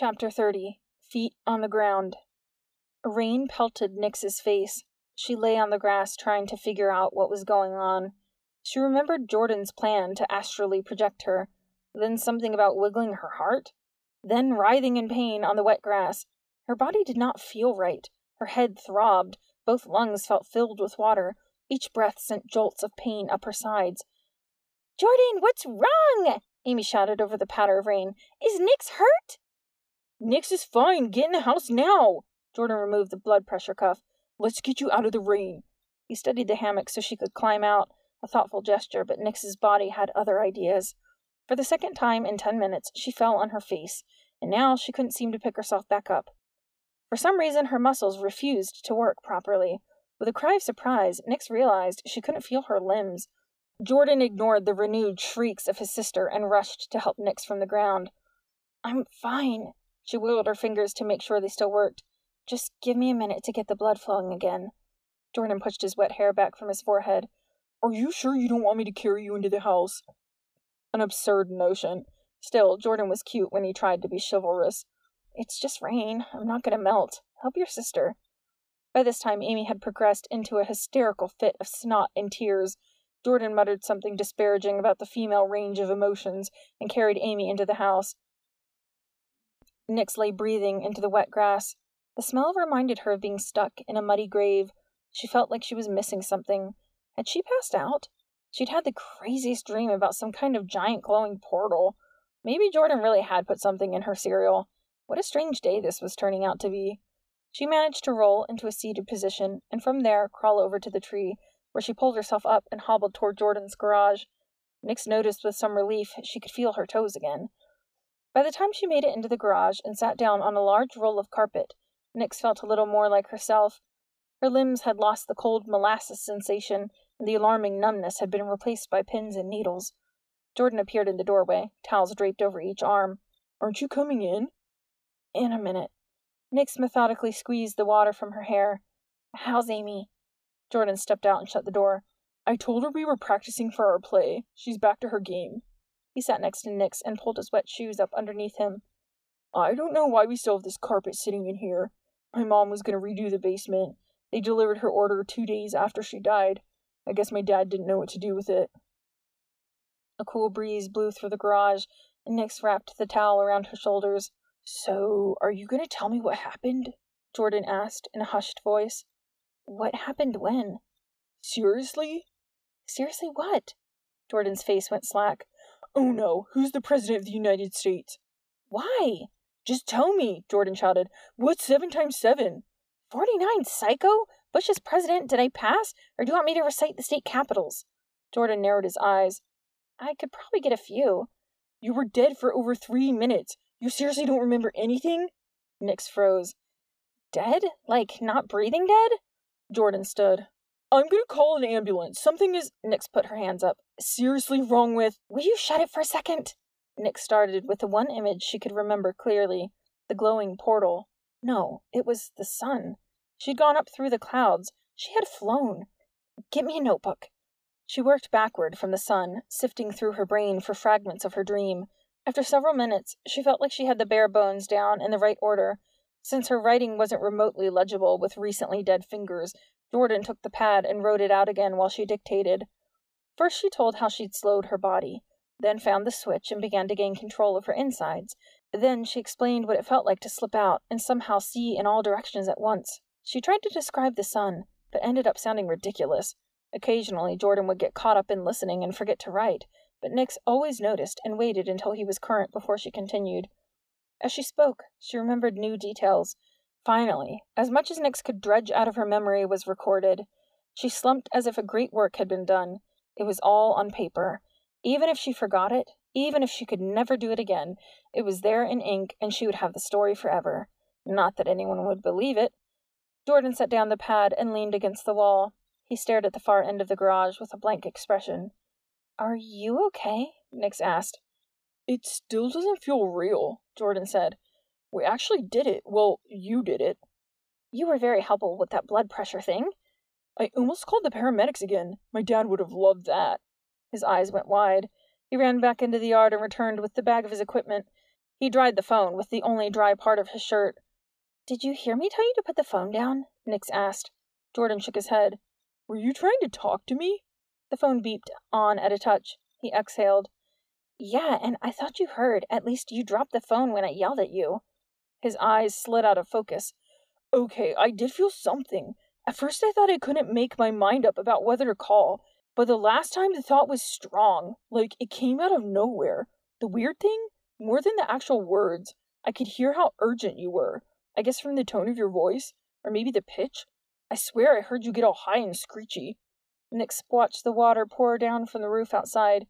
Chapter 30 Feet on the Ground. Rain pelted Nix's face. She lay on the grass trying to figure out what was going on. She remembered Jordan's plan to astrally project her, then something about wiggling her heart, then writhing in pain on the wet grass. Her body did not feel right. Her head throbbed, both lungs felt filled with water. Each breath sent jolts of pain up her sides. Jordan, what's wrong? Amy shouted over the patter of rain. Is Nix hurt? Nix is fine. Get in the house now. Jordan removed the blood pressure cuff. Let's get you out of the rain. He studied the hammock so she could climb out, a thoughtful gesture, but Nix's body had other ideas. For the second time in ten minutes, she fell on her face, and now she couldn't seem to pick herself back up. For some reason, her muscles refused to work properly. With a cry of surprise, Nix realized she couldn't feel her limbs. Jordan ignored the renewed shrieks of his sister and rushed to help Nix from the ground. I'm fine. She wiggled her fingers to make sure they still worked. Just give me a minute to get the blood flowing again. Jordan pushed his wet hair back from his forehead. Are you sure you don't want me to carry you into the house? An absurd notion. Still, Jordan was cute when he tried to be chivalrous. It's just rain. I'm not going to melt. Help your sister. By this time, Amy had progressed into a hysterical fit of snot and tears. Jordan muttered something disparaging about the female range of emotions and carried Amy into the house. Nix lay breathing into the wet grass. The smell reminded her of being stuck in a muddy grave. She felt like she was missing something. Had she passed out? She'd had the craziest dream about some kind of giant glowing portal. Maybe Jordan really had put something in her cereal. What a strange day this was turning out to be. She managed to roll into a seated position, and from there crawl over to the tree, where she pulled herself up and hobbled toward Jordan's garage. Nix noticed with some relief she could feel her toes again. By the time she made it into the garage and sat down on a large roll of carpet, Nix felt a little more like herself. Her limbs had lost the cold molasses sensation, and the alarming numbness had been replaced by pins and needles. Jordan appeared in the doorway, towels draped over each arm. Aren't you coming in? In a minute. Nix methodically squeezed the water from her hair. How's Amy? Jordan stepped out and shut the door. I told her we were practicing for our play. She's back to her game. He sat next to Nix and pulled his wet shoes up underneath him. I don't know why we still have this carpet sitting in here. My mom was going to redo the basement. They delivered her order two days after she died. I guess my dad didn't know what to do with it. A cool breeze blew through the garage, and Nix wrapped the towel around her shoulders. So, are you going to tell me what happened? Jordan asked in a hushed voice. What happened when? Seriously? Seriously what? Jordan's face went slack. Oh no, who's the President of the United States? Why? Just tell me, Jordan shouted. What's seven times seven? Forty nine, psycho! Bush is president, did I pass? Or do you want me to recite the state capitals? Jordan narrowed his eyes. I could probably get a few. You were dead for over three minutes. You seriously don't remember anything? Nix froze. Dead? Like, not breathing dead? Jordan stood. I'm gonna call an ambulance. Something is. Nix put her hands up. Seriously wrong with. Will you shut it for a second? Nix started with the one image she could remember clearly the glowing portal. No, it was the sun. She'd gone up through the clouds. She had flown. Get me a notebook. She worked backward from the sun, sifting through her brain for fragments of her dream. After several minutes, she felt like she had the bare bones down in the right order. Since her writing wasn't remotely legible with recently dead fingers, Jordan took the pad and wrote it out again while she dictated. First, she told how she'd slowed her body, then found the switch and began to gain control of her insides. Then she explained what it felt like to slip out and somehow see in all directions at once. She tried to describe the sun, but ended up sounding ridiculous. Occasionally, Jordan would get caught up in listening and forget to write, but Nix always noticed and waited until he was current before she continued. As she spoke, she remembered new details. Finally, as much as Nix could dredge out of her memory was recorded. She slumped as if a great work had been done. It was all on paper. Even if she forgot it, even if she could never do it again, it was there in ink and she would have the story forever. Not that anyone would believe it. Jordan set down the pad and leaned against the wall. He stared at the far end of the garage with a blank expression. Are you okay? Nix asked. It still doesn't feel real, Jordan said. We actually did it. Well, you did it. You were very helpful with that blood pressure thing. I almost called the paramedics again. My dad would have loved that. His eyes went wide. He ran back into the yard and returned with the bag of his equipment. He dried the phone with the only dry part of his shirt. Did you hear me tell you to put the phone down? Nix asked. Jordan shook his head. Were you trying to talk to me? The phone beeped on at a touch. He exhaled. Yeah, and I thought you heard. At least you dropped the phone when I yelled at you. His eyes slid out of focus. Okay, I did feel something. At first, I thought I couldn't make my mind up about whether to call, but the last time the thought was strong. Like, it came out of nowhere. The weird thing? More than the actual words, I could hear how urgent you were. I guess from the tone of your voice, or maybe the pitch. I swear I heard you get all high and screechy. Nix watched the water pour down from the roof outside.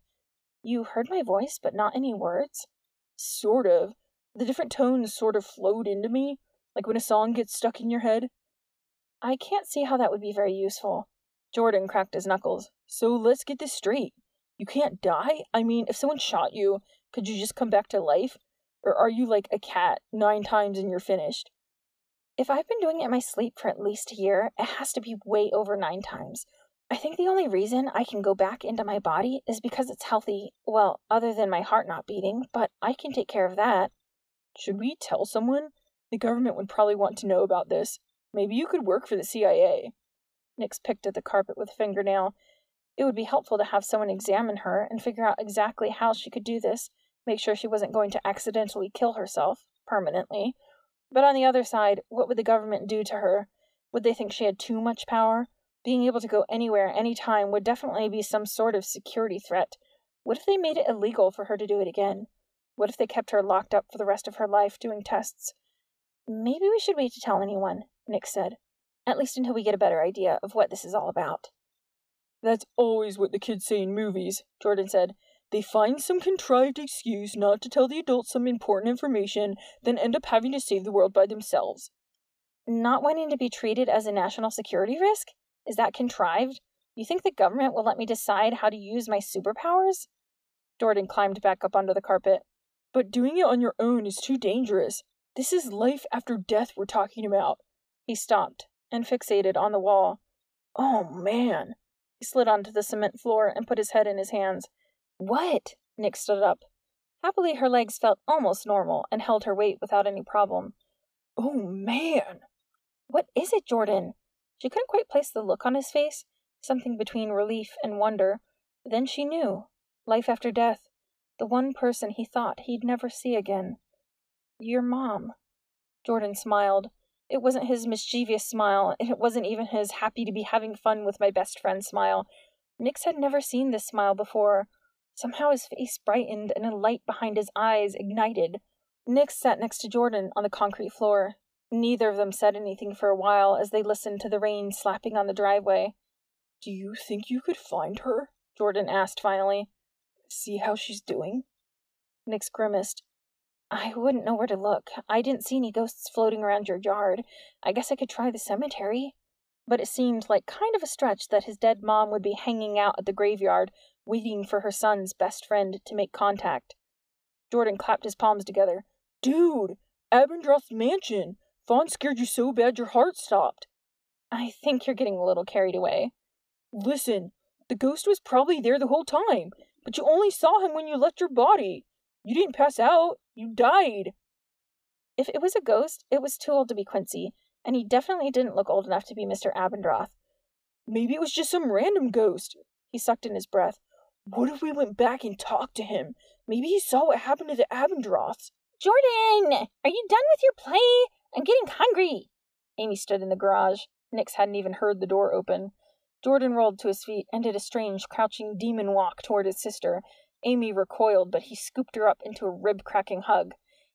You heard my voice, but not any words? Sort of. The different tones sort of flowed into me, like when a song gets stuck in your head. I can't see how that would be very useful. Jordan cracked his knuckles. So let's get this straight. You can't die? I mean, if someone shot you, could you just come back to life? Or are you like a cat, nine times and you're finished? If I've been doing it in my sleep for at least a year, it has to be way over nine times. I think the only reason I can go back into my body is because it's healthy. Well, other than my heart not beating, but I can take care of that. Should we tell someone? The government would probably want to know about this. Maybe you could work for the CIA. Nix picked at the carpet with a fingernail. It would be helpful to have someone examine her and figure out exactly how she could do this, make sure she wasn't going to accidentally kill herself, permanently. But on the other side, what would the government do to her? Would they think she had too much power? Being able to go anywhere, anytime, would definitely be some sort of security threat. What if they made it illegal for her to do it again? What if they kept her locked up for the rest of her life doing tests? Maybe we should wait to tell anyone, Nix said. At least until we get a better idea of what this is all about. That's always what the kids say in movies, Jordan said. They find some contrived excuse not to tell the adults some important information, then end up having to save the world by themselves. Not wanting to be treated as a national security risk? Is that contrived? You think the government will let me decide how to use my superpowers? Jordan climbed back up onto the carpet. But doing it on your own is too dangerous. This is life after death we're talking about. He stopped, and fixated on the wall. Oh, man. He slid onto the cement floor and put his head in his hands. What? Nix stood up. Happily, her legs felt almost normal and held her weight without any problem. Oh, man. What is it, Jordan? She couldn't quite place the look on his face, something between relief and wonder. Then she knew. Life after death. The one person he thought he'd never see again. Your mom. Jordan smiled. It wasn't his mischievous smile, and it wasn't even his happy to be having fun with my best friend smile. Nix had never seen this smile before. Somehow his face brightened and a light behind his eyes ignited. Nix sat next to Jordan on the concrete floor. Neither of them said anything for a while as they listened to the rain slapping on the driveway. Do you think you could find her? Jordan asked finally. See how she's doing? Nix grimaced. I wouldn't know where to look. I didn't see any ghosts floating around your yard. I guess I could try the cemetery. But it seemed like kind of a stretch that his dead mom would be hanging out at the graveyard, waiting for her son's best friend to make contact. Jordan clapped his palms together. Dude, Abendroth's mansion. Fawn scared you so bad your heart stopped. I think you're getting a little carried away. Listen, the ghost was probably there the whole time, but you only saw him when you left your body. You didn't pass out. You died. If it was a ghost, it was too old to be Quincy, and he definitely didn't look old enough to be Mr. Abendroth. Maybe it was just some random ghost. He sucked in his breath. What if we went back and talked to him? Maybe he saw what happened to the Abendroths. Jordan! Are you done with your play? I'm getting hungry. Amy stood in the garage. Nix hadn't even heard the door open. Jordan rolled to his feet and did a strange, crouching demon walk toward his sister, Amy recoiled, but he scooped her up into a rib cracking hug.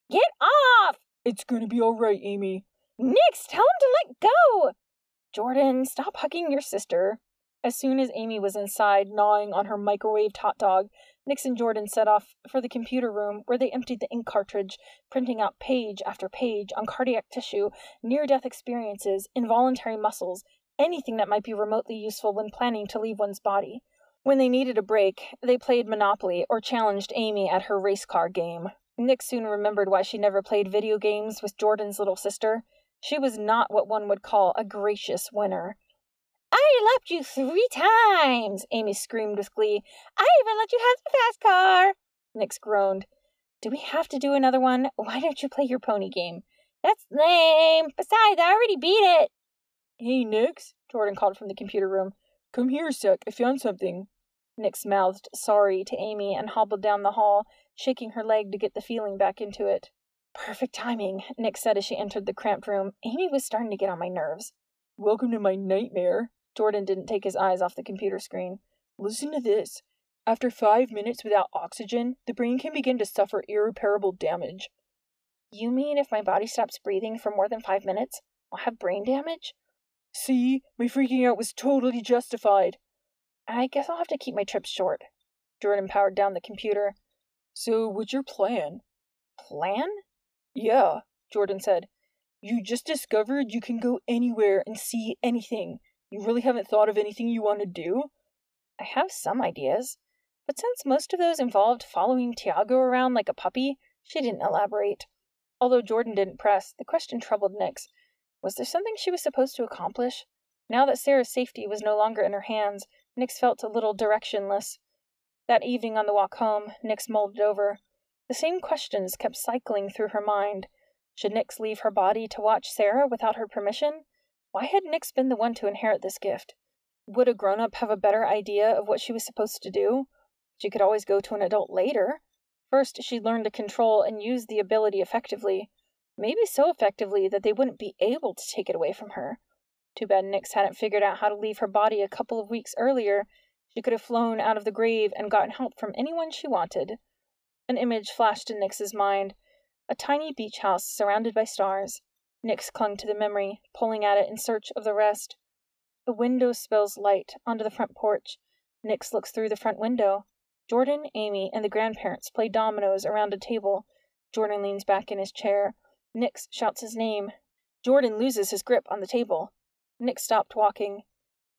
Get off! It's gonna be all right, Amy. Nix, tell him to let go! Jordan, stop hugging your sister. As soon as Amy was inside, gnawing on her microwaved hot dog, Nix and Jordan set off for the computer room where they emptied the ink cartridge, printing out page after page on cardiac tissue, near death experiences, involuntary muscles, anything that might be remotely useful when planning to leave one's body. When they needed a break, they played Monopoly or challenged Amy at her race car game. Nix soon remembered why she never played video games with Jordan's little sister. She was not what one would call a gracious winner. I lapped you three times, Amy screamed with glee. I even let you have the fast car. Nix groaned. Do we have to do another one? Why don't you play your pony game? That's lame. Besides, I already beat it. Hey, Nix, Jordan called from the computer room. Come here a sec, I found something. Nix mouthed sorry to Amy and hobbled down the hall, shaking her leg to get the feeling back into it. Perfect timing, Nix said as she entered the cramped room. Amy was starting to get on my nerves. Welcome to my nightmare. Jordan didn't take his eyes off the computer screen. Listen to this. After five minutes without oxygen, the brain can begin to suffer irreparable damage. You mean if my body stops breathing for more than five minutes, I'll have brain damage? See, my freaking out was totally justified. I guess I'll have to keep my trips short. Jordan powered down the computer. So, what's your plan? Plan? Yeah, Jordan said. You just discovered you can go anywhere and see anything. You really haven't thought of anything you want to do? I have some ideas, but since most of those involved following Tiago around like a puppy, she didn't elaborate. Although Jordan didn't press, the question troubled Nix. Was there something she was supposed to accomplish? Now that Sarah's safety was no longer in her hands, Nix felt a little directionless. That evening on the walk home, Nix mulled over. The same questions kept cycling through her mind. Should Nix leave her body to watch Sarah without her permission? Why had Nix been the one to inherit this gift? Would a grown up have a better idea of what she was supposed to do? She could always go to an adult later. First, she'd learn to control and use the ability effectively maybe so effectively that they wouldn't be able to take it away from her. Too bad Nix hadn't figured out how to leave her body a couple of weeks earlier. She could have flown out of the grave and gotten help from anyone she wanted. An image flashed in Nix's mind a tiny beach house surrounded by stars. Nix clung to the memory, pulling at it in search of the rest. The window spills light onto the front porch. Nix looks through the front window. Jordan, Amy, and the grandparents play dominoes around a table. Jordan leans back in his chair, Nix shouts his name. Jordan loses his grip on the table. Nix stopped walking.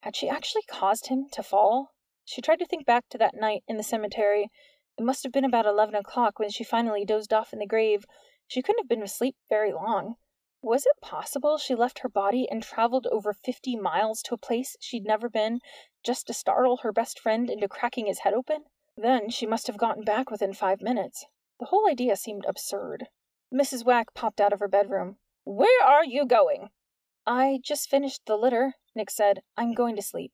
Had she actually caused him to fall? She tried to think back to that night in the cemetery. It must have been about eleven o'clock when she finally dozed off in the grave. She couldn't have been asleep very long. Was it possible she left her body and traveled over fifty miles to a place she'd never been just to startle her best friend into cracking his head open? Then she must have gotten back within five minutes. The whole idea seemed absurd. Mrs. Whack popped out of her bedroom. Where are you going? I just finished the litter, Nix said. I'm going to sleep.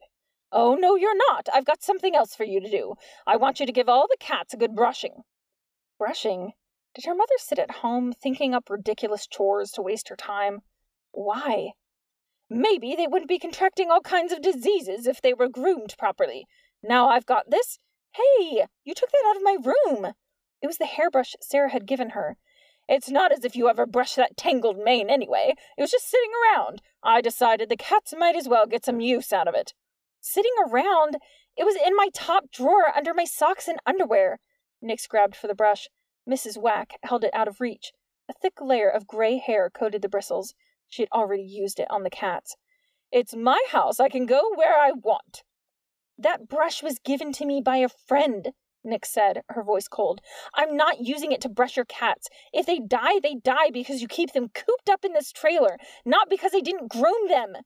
Oh, no, you're not. I've got something else for you to do. I want you to give all the cats a good brushing. Brushing? Did her mother sit at home thinking up ridiculous chores to waste her time? Why? Maybe they wouldn't be contracting all kinds of diseases if they were groomed properly. Now I've got this. Hey, you took that out of my room. It was the hairbrush Sarah had given her. It's not as if you ever brushed that tangled mane anyway. It was just sitting around. I decided the cats might as well get some use out of it. Sitting around? It was in my top drawer under my socks and underwear. Nix grabbed for the brush. Mrs. Whack held it out of reach. A thick layer of gray hair coated the bristles. She had already used it on the cats. It's my house. I can go where I want. That brush was given to me by a friend. Nix said, her voice cold. I'm not using it to brush your cats. If they die, they die because you keep them cooped up in this trailer, not because I didn't groom them.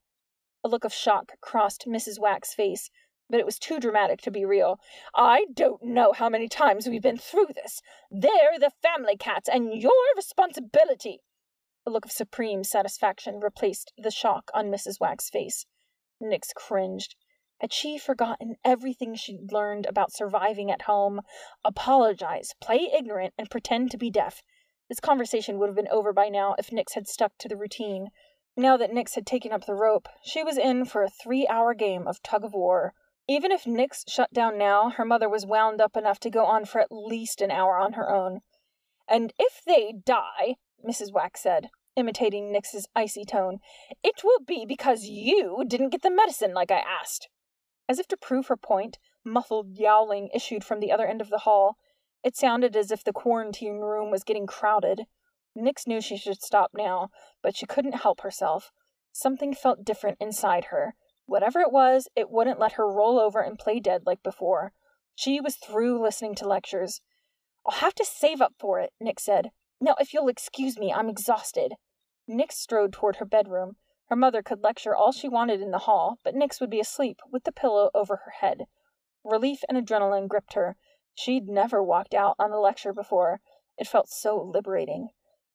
A look of shock crossed Mrs. Whack's face, but it was too dramatic to be real. I don't know how many times we've been through this. They're the family cats, and your responsibility. A look of supreme satisfaction replaced the shock on Mrs. Whack's face. Nix cringed. Had she forgotten everything she'd learned about surviving at home? Apologize, play ignorant, and pretend to be deaf. This conversation would have been over by now if Nix had stuck to the routine. Now that Nix had taken up the rope, she was in for a three hour game of tug of war. Even if Nix shut down now, her mother was wound up enough to go on for at least an hour on her own. And if they die, Mrs. Whack said, imitating Nix's icy tone, it will be because you didn't get the medicine like I asked. As if to prove her point, muffled yowling issued from the other end of the hall. It sounded as if the quarantine room was getting crowded. Nix knew she should stop now, but she couldn't help herself. Something felt different inside her. Whatever it was, it wouldn't let her roll over and play dead like before. She was through listening to lectures. I'll have to save up for it, Nix said. Now, if you'll excuse me, I'm exhausted. Nix strode toward her bedroom. Her mother could lecture all she wanted in the hall, but Nix would be asleep with the pillow over her head. Relief and adrenaline gripped her. She'd never walked out on a lecture before. It felt so liberating.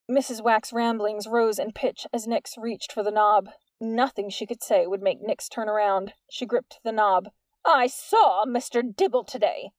Mrs. Whack's ramblings rose in pitch as Nix reached for the knob. Nothing she could say would make Nix turn around. She gripped the knob. I saw Mr. Dibble today,